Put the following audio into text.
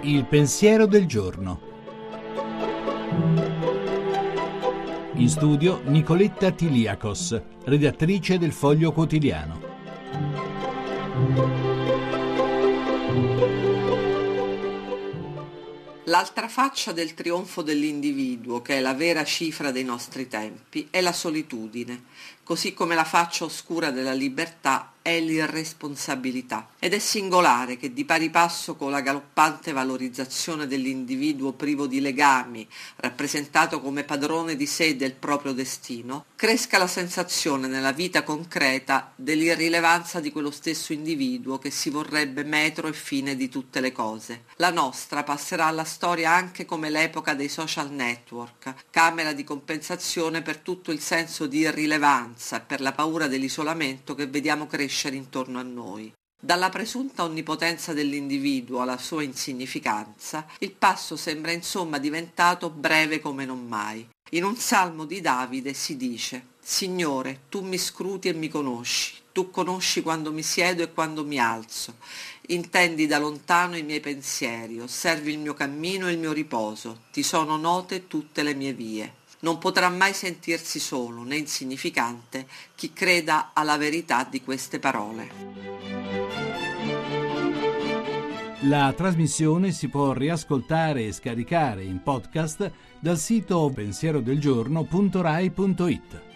Il pensiero del giorno. In studio Nicoletta Tiliakos, redattrice del Foglio Quotidiano. L'altra faccia del trionfo dell'individuo, che è la vera cifra dei nostri tempi, è la solitudine, così come la faccia oscura della libertà è l'irresponsabilità. Ed è singolare che di pari passo con la galoppante valorizzazione dell'individuo privo di legami, rappresentato come padrone di sé e del proprio destino, cresca la sensazione nella vita concreta dell'irrilevanza di quello stesso individuo che si vorrebbe metro e fine di tutte le cose. La nostra passerà alla storia anche come l'epoca dei social network, camera di compensazione per tutto il senso di irrilevanza per la paura dell'isolamento che vediamo crescere intorno a noi. Dalla presunta onnipotenza dell'individuo alla sua insignificanza, il passo sembra insomma diventato breve come non mai. In un salmo di Davide si dice Signore, tu mi scruti e mi conosci, tu conosci quando mi siedo e quando mi alzo, intendi da lontano i miei pensieri, osservi il mio cammino e il mio riposo, ti sono note tutte le mie vie. Non potrà mai sentirsi solo né insignificante chi creda alla verità di queste parole. La trasmissione si può riascoltare e scaricare in podcast dal sito pensierodelgiorno.rai.it.